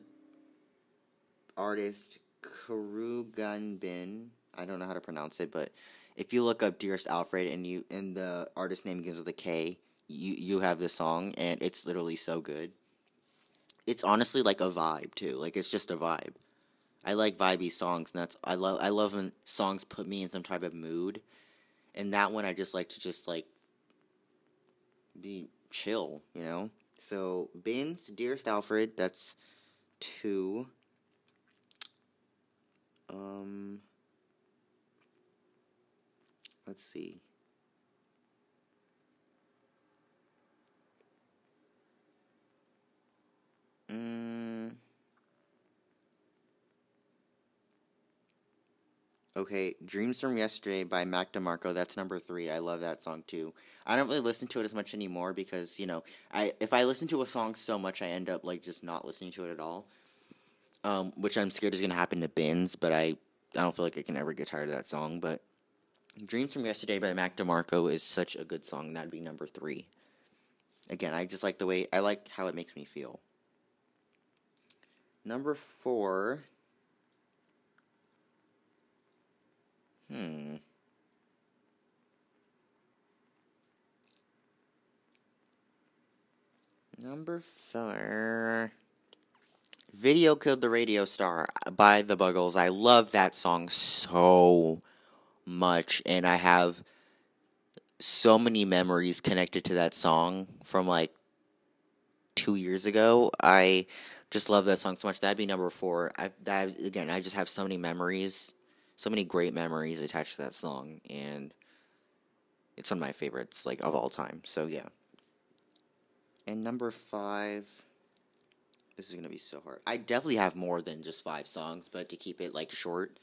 artist Khruangbin. Bin. I don't know how to pronounce it, but if you look up Dearest Alfred and you and the artist name begins with a K, you you have the song and it's literally so good. It's honestly like a vibe too. Like it's just a vibe. I like vibey songs, and that's I love I love when songs put me in some type of mood. And that one I just like to just like be chill, you know? So Binz, Dearest Alfred, that's two. Um let's see. Mm. Okay, Dreams from Yesterday by Mac DeMarco. That's number three. I love that song too. I don't really listen to it as much anymore because you know, I if I listen to a song so much, I end up like just not listening to it at all. Um, which I'm scared is gonna happen to Binz, but I I don't feel like I can ever get tired of that song. But Dreams from Yesterday by Mac DeMarco is such a good song. That'd be number three. Again, I just like the way I like how it makes me feel. Number four Hmm. Number four. Video Killed the Radio Star by the Buggles. I love that song so much, and I have so many memories connected to that song from like two years ago. I just love that song so much. That'd be number four. I that again, I just have so many memories so many great memories attached to that song, and it's one of my favorites, like of all time. So yeah. And number five. This is gonna be so hard. I definitely have more than just five songs, but to keep it like short,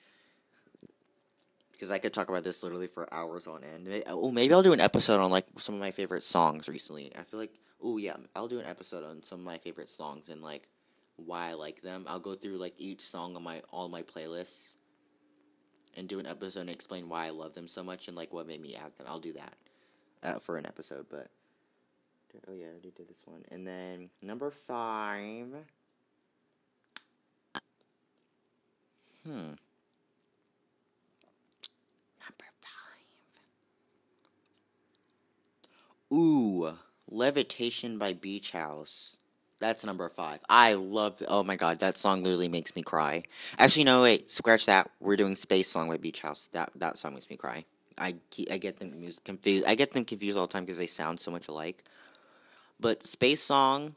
because I could talk about this literally for hours on end. Oh, maybe I'll do an episode on like some of my favorite songs recently. I feel like, oh yeah, I'll do an episode on some of my favorite songs and like why I like them. I'll go through like each song on my all my playlists and do an episode and explain why I love them so much and like what made me add them. I'll do that uh, for an episode, but oh yeah, I already did this one. And then number five. Hmm. Number five. Ooh, Levitation by Beach House. That's number five. I love. Oh my god, that song literally makes me cry. Actually, no, wait, scratch that. We're doing Space Song by Beach House. That that song makes me cry. I I get them confused. I get them confused all the time because they sound so much alike. But Space Song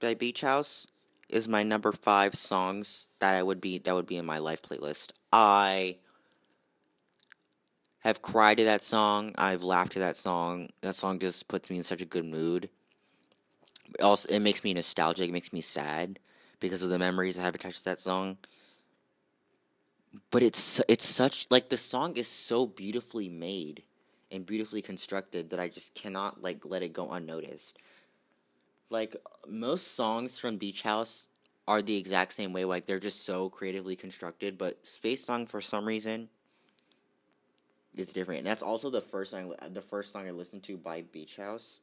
by Beach House is my number five songs that I would be that would be in my life playlist. I have cried to that song. I've laughed to that song. That song just puts me in such a good mood It also it makes me nostalgic, it makes me sad because of the memories I have attached to that song. But it's it's such like the song is so beautifully made and beautifully constructed that I just cannot like let it go unnoticed. Like most songs from Beach House are the exact same way, like they're just so creatively constructed, but Space Song for some reason is different. And that's also the first song the first song I listened to by Beach House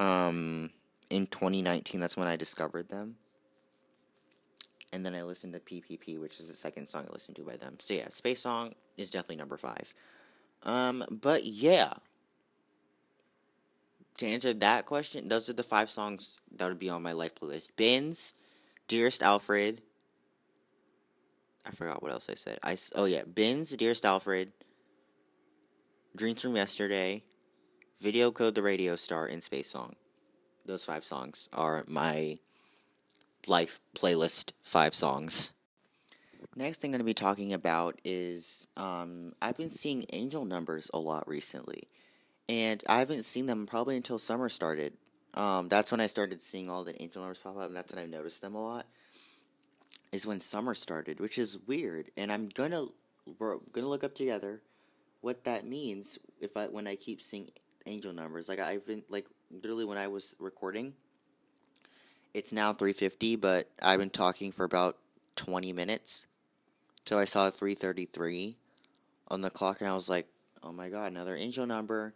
um, in 2019. That's when I discovered them. And then I listened to PPP, which is the second song I listened to by them. So yeah, Space Song is definitely number five. Um, but yeah. To answer that question, those are the five songs that would be on my life playlist. Binz, Dearest Alfred. I forgot what else I said. I oh yeah, Binz, Dearest Alfred. Dreams from Yesterday, Video Killed the Radio Star and Space Song. Those five songs are my life playlist five songs. Next thing I'm going to be talking about is um, I've been seeing angel numbers a lot recently. And I haven't seen them probably until summer started. um, that's when I started seeing all the angel numbers pop up, and that's when I've noticed them a lot. Is when summer started, which is weird, and I'm gonna we're gonna look up together what that means if I when I keep seeing angel numbers. Like I've been like literally when I was recording, it's now three fifty, but I've been talking for about twenty minutes, so I saw three thirty three on the clock, and I was like, oh my god, another angel number.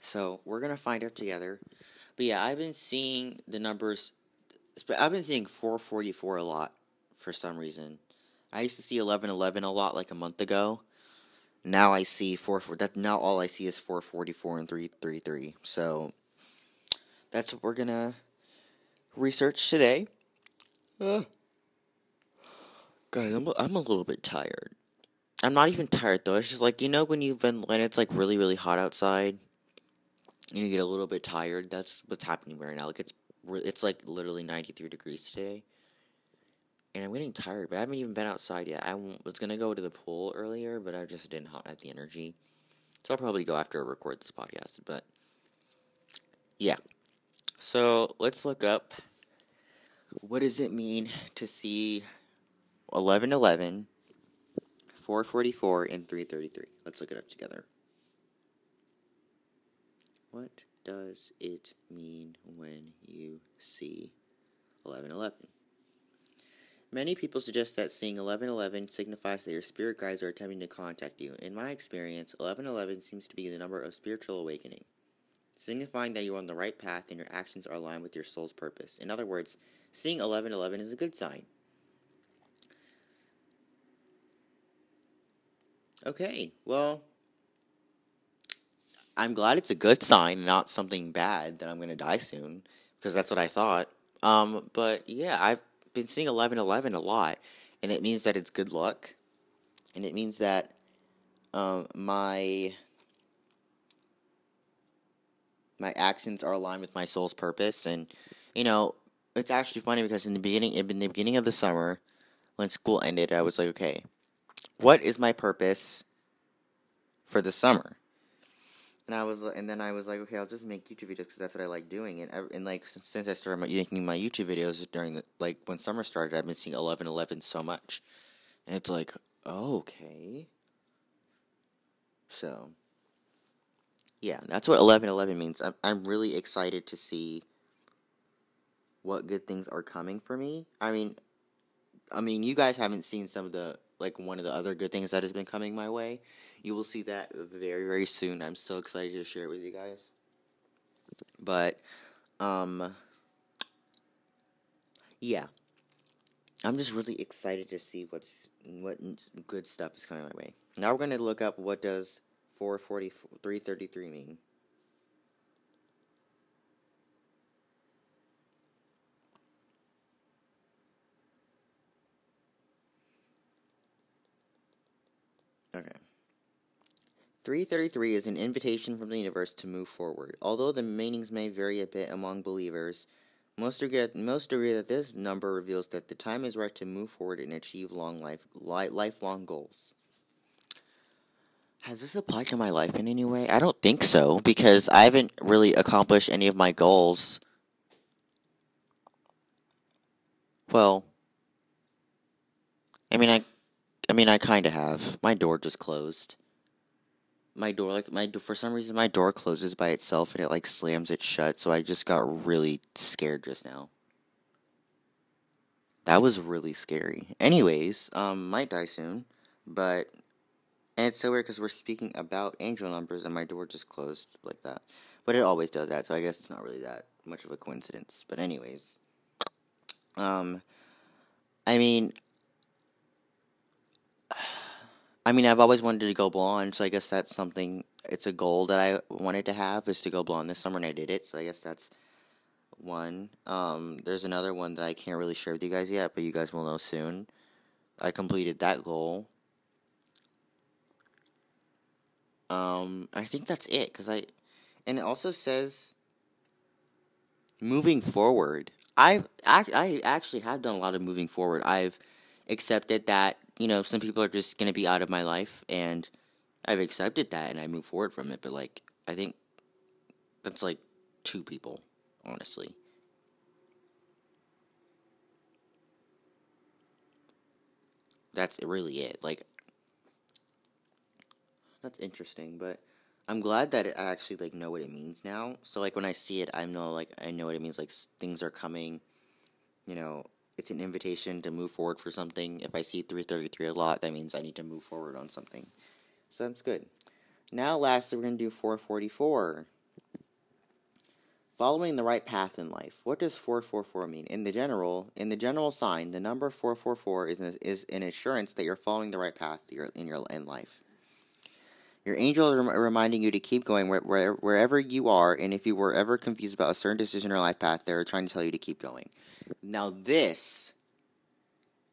So we're gonna find out together. But yeah, I've been seeing the numbers. I've been seeing 444 a lot for some reason. I used to see 1111 a lot like a month ago. Now I see 4 that now all I see is 444 and 333. So that's what we're gonna research today. Uh, guys, I'm I'm a little bit tired. I'm not even tired though. It's just like you know when you've been when it's like really really hot outside and you get a little bit tired. That's what's happening right now. Like it's it's like literally 93 degrees today. And I'm getting tired, but I haven't even been outside yet. I was gonna go to the pool earlier, but I just didn't have the energy. So I'll probably go after I record this podcast. But yeah. So let's look up what does it mean to see 1111, 444, and 333. Let's look it up together. What does it mean when you see 1111? Many people suggest that seeing 1111 signifies that your spirit guides are attempting to contact you. In my experience, 1111 seems to be the number of spiritual awakening, signifying that you are on the right path and your actions are aligned with your soul's purpose. In other words, seeing 1111 is a good sign. Okay, well, I'm glad it's a good sign, not something bad that I'm gonna die soon, because that's what I thought. Um, but yeah, I've been seeing eleven eleven a lot, and it means that it's good luck, and it means that um, my my actions are aligned with my soul's purpose, and you know, it's actually funny because in the beginning, in the beginning of the summer, when school ended, I was like, okay, what is my purpose for the summer? and I was, and then I was like, okay, I'll just make YouTube videos because that's what I like doing. And and like since, I started making my YouTube videos during the like when summer started, I've been seeing eleven eleven so much, and it's like, okay. So, yeah, that's what eleven eleven means. I'm I'm really excited to see what good things are coming for me. I mean, I mean, you guys haven't seen some of the like one of the other good things that has been coming my way. You will see that very very soon. I'm so excited to share it with you guys. But um yeah. I'm just really excited to see what's what good stuff is coming my way. Now we're going to look up what does 440 333 mean. Okay. 333 is an invitation from the universe to move forward. Although the meanings may vary a bit among believers, most agree, most agree that this number reveals that the time is right to move forward and achieve long life, li- lifelong goals. Has this applied to my life in any way? I don't think so, because I haven't really accomplished any of my goals. Well, I mean, I I mean, I kind of have. My door just closed. My door, like my for some reason, my door closes by itself and it like slams it shut. So I just got really scared just now. That was really scary. Anyways, um, might die soon, but and it's so weird because we're speaking about angel numbers and my door just closed like that. But it always does that, so I guess it's not really that much of a coincidence. But anyways, um, I mean, I mean, I've always wanted to go blonde, so I guess that's something. It's a goal that I wanted to have is to go blonde this summer, and I did it. So I guess that's one. Um, there's another one that I can't really share with you guys yet, but you guys will know soon. I completed that goal. Um, I think that's it because I, and it also says moving forward. I I I actually have done a lot of moving forward. I've accepted that you know, some people are just going to be out of my life, and I've accepted that and I move forward from it. But, like, I think that's like two people. honestly. That's really it. Like, that's interesting, but I'm glad that I actually like know what it means now. So like when I see it, I know like I know what it means. Like things are coming. You know, it's an invitation to move forward for something. If I see 333 a lot, that means I need to move forward on something. So that's good. Now, lastly, we're going to do 444. Following the right path in life. What does 444 mean? In the general, in the general sign, the number 444 is an, is an assurance that you're following the right path in your in life. Your angels are reminding you to keep going where, where, wherever you are, and if you were ever confused about a certain decision or life path, they're trying to tell you to keep going. Now, this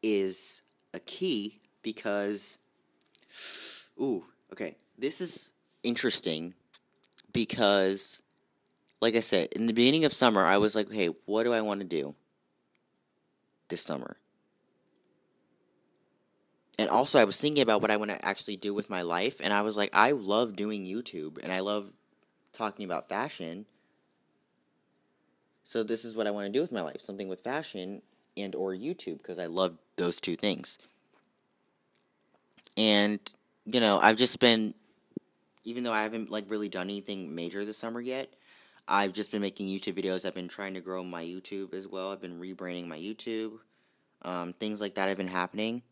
is a key because, ooh, okay, this is interesting because, like I said, in the beginning of summer, I was like, hey, what do I want to do this summer? And also, I was thinking about what I want to actually do with my life, and I was like, I love doing YouTube, and I love talking about fashion. So this is what I want to do with my life, something with fashion and or YouTube because I love those two things. And you know, I've just been even though I haven't like really done anything major this summer yet, I've just been making YouTube videos. I've been trying to grow my YouTube as well. I've been rebranding my YouTube. Um, things like that have been happening.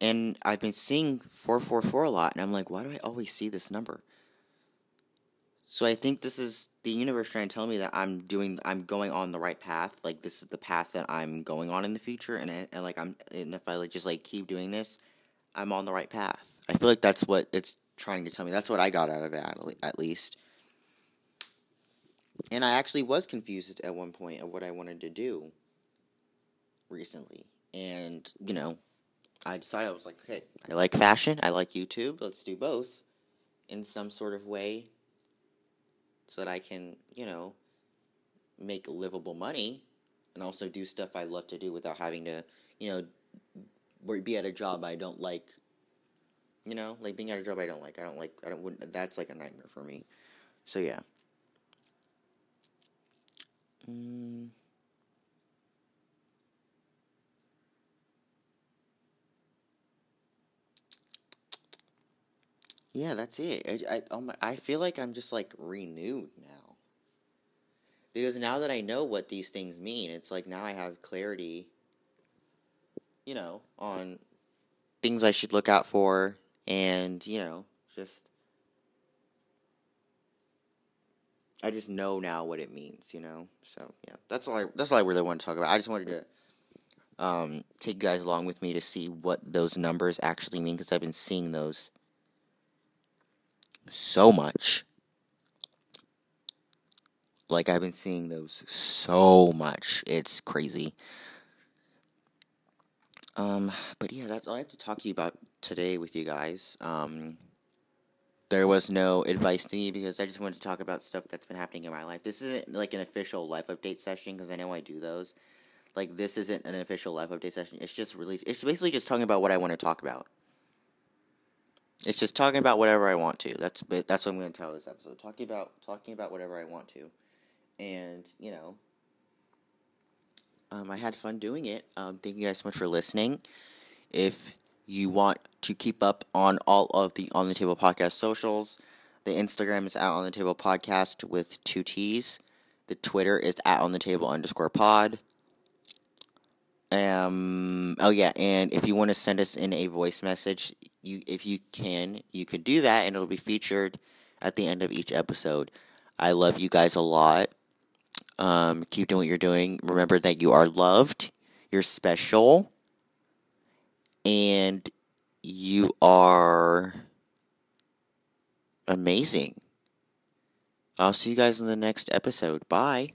And I've been seeing 444 a lot, and I'm like, why do I always see this number? So I think this is the universe trying to tell me that I'm doing, I'm going on the right path. Like this is the path that I'm going on in the future, and, and like I'm, and if I like just like keep doing this, I'm on the right path. I feel like that's what it's trying to tell me. That's what I got out of it, at least. And I actually was confused at one point of what I wanted to do recently. And, you know, I decided I was like, okay, I like fashion, I like YouTube, let's do both in some sort of way so that I can, you know, make livable money and also do stuff I love to do without having to, you know, be at a job I don't like you know, like being at a job I don't like. I don't like. I don't. Wouldn't, that's like a nightmare for me. So yeah. Mm. Yeah, that's it. I, I, my, I feel like I'm just like renewed now. Because now that I know what these things mean, it's like now I have clarity, you know, on things I should look out for and you know just I just know now what it means, you know. So yeah, that's all I that's all I really want to talk about. I just wanted to um, take you guys along with me to see what those numbers actually mean because I've been seeing those so much. Like I've been seeing those so much. It's crazy. Um, but yeah, that's all I have to talk to you about today with you guys. Um, there was no advice to me because I just wanted to talk about stuff that's been happening in my life. This isn't like an official life update session because I know I do those. Like this isn't an official life update session. It's just really it's basically just talking about what I want to talk about. It's just talking about whatever I want to. That's that's what I'm going to tell this episode. Talking about talking about whatever I want to, and you know, um, I had fun doing it. Um, thank you guys so much for listening. If you want to keep up on all of the On the Table podcast socials, the Instagram is at On the Table podcast with two T's. The Twitter is at On the Table underscore pod. Um. Oh yeah, and if you want to send us in a voice message, you if you can, you could do that, and it'll be featured at the end of each episode. I love you guys a lot. Um, keep doing what you're doing. Remember that you are loved. You're special. And you are amazing. I'll see you guys in the next episode. Bye.